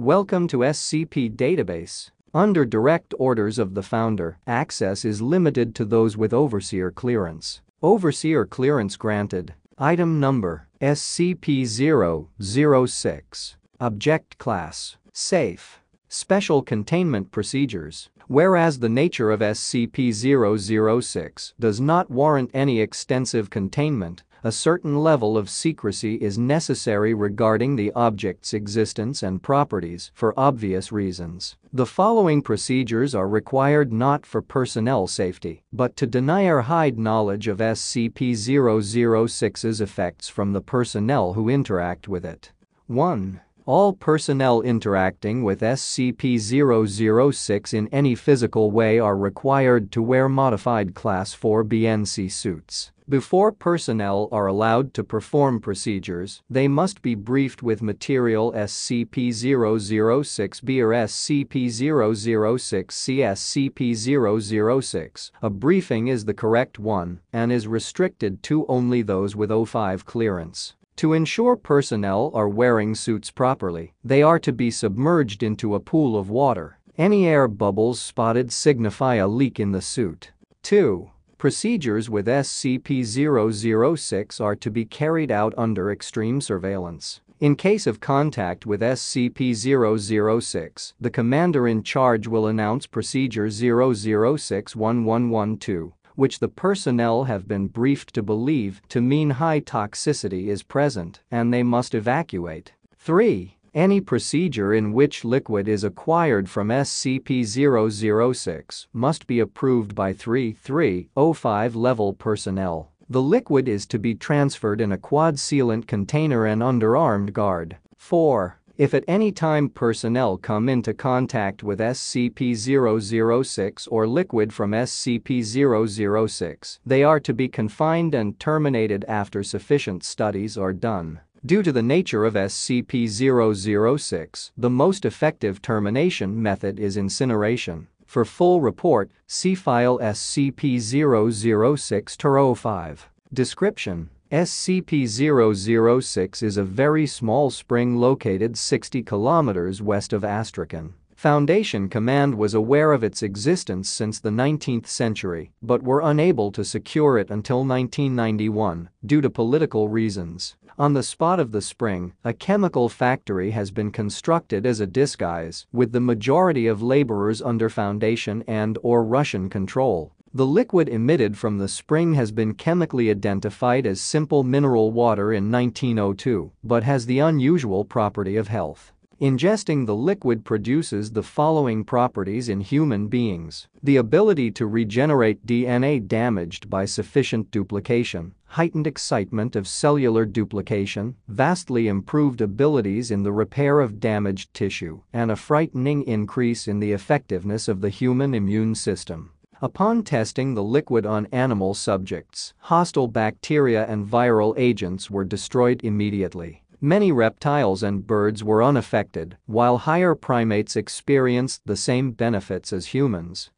Welcome to SCP Database. Under direct orders of the founder, access is limited to those with Overseer clearance. Overseer clearance granted. Item number SCP-006. Object Class Safe. Special Containment Procedures Whereas the nature of SCP-006 does not warrant any extensive containment, a certain level of secrecy is necessary regarding the object's existence and properties for obvious reasons. The following procedures are required not for personnel safety, but to deny or hide knowledge of SCP-006's effects from the personnel who interact with it. 1. All personnel interacting with SCP-006 in any physical way are required to wear modified Class 4 BNC suits. Before personnel are allowed to perform procedures, they must be briefed with material SCP-006-B or SCP-006-C SCP-006. A briefing is the correct one and is restricted to only those with O5 clearance. To ensure personnel are wearing suits properly, they are to be submerged into a pool of water. Any air bubbles spotted signify a leak in the suit. 2. Procedures with SCP-006 are to be carried out under extreme surveillance. In case of contact with SCP-006, the commander in charge will announce Procedure 006-1112 which the personnel have been briefed to believe to mean high toxicity is present and they must evacuate. 3. Any procedure in which liquid is acquired from SCP-006 must be approved by 3-3-O5 level personnel. The liquid is to be transferred in a quad sealant container and under armed guard. 4. If at any time personnel come into contact with SCP-006 or liquid from SCP-006, they are to be confined and terminated after sufficient studies are done. Due to the nature of SCP-006, the most effective termination method is incineration. For full report, see file SCP-006-05. Description SCP-006 is a very small spring located 60 kilometers west of Astrakhan. Foundation Command was aware of its existence since the 19th century but were unable to secure it until 1991 due to political reasons. On the spot of the spring, a chemical factory has been constructed as a disguise with the majority of laborers under Foundation and or Russian control. The liquid emitted from the spring has been chemically identified as simple mineral water in 1902 but has the unusual property of health. Ingesting the liquid produces the following properties in human beings. The ability to regenerate DNA damaged by sufficient duplication, heightened excitement of cellular duplication, vastly improved abilities in the repair of damaged tissue, and a frightening increase in the effectiveness of the human immune system. Upon testing the liquid on animal subjects, hostile bacteria and viral agents were destroyed immediately. Many reptiles and birds were unaffected, while higher primates experienced the same benefits as humans.